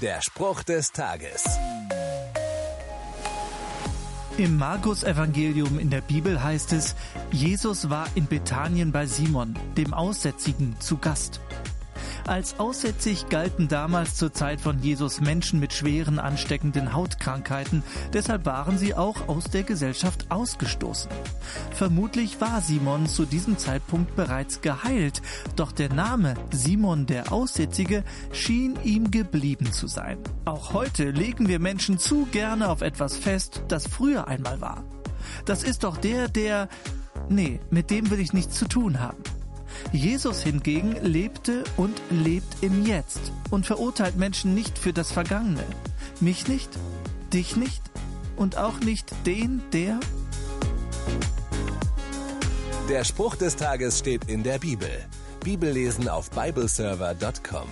Der Spruch des Tages. Im Markus-Evangelium in der Bibel heißt es, Jesus war in Bethanien bei Simon, dem Aussätzigen, zu Gast. Als aussätzig galten damals zur Zeit von Jesus Menschen mit schweren ansteckenden Hautkrankheiten, deshalb waren sie auch aus der Gesellschaft ausgestoßen. Vermutlich war Simon zu diesem Zeitpunkt bereits geheilt, doch der Name Simon der Aussätzige schien ihm geblieben zu sein. Auch heute legen wir Menschen zu gerne auf etwas fest, das früher einmal war. Das ist doch der, der... Nee, mit dem will ich nichts zu tun haben. Jesus hingegen lebte und lebt im Jetzt und verurteilt Menschen nicht für das Vergangene. Mich nicht, dich nicht und auch nicht den, der... Der Spruch des Tages steht in der Bibel. Bibellesen auf bibleserver.com.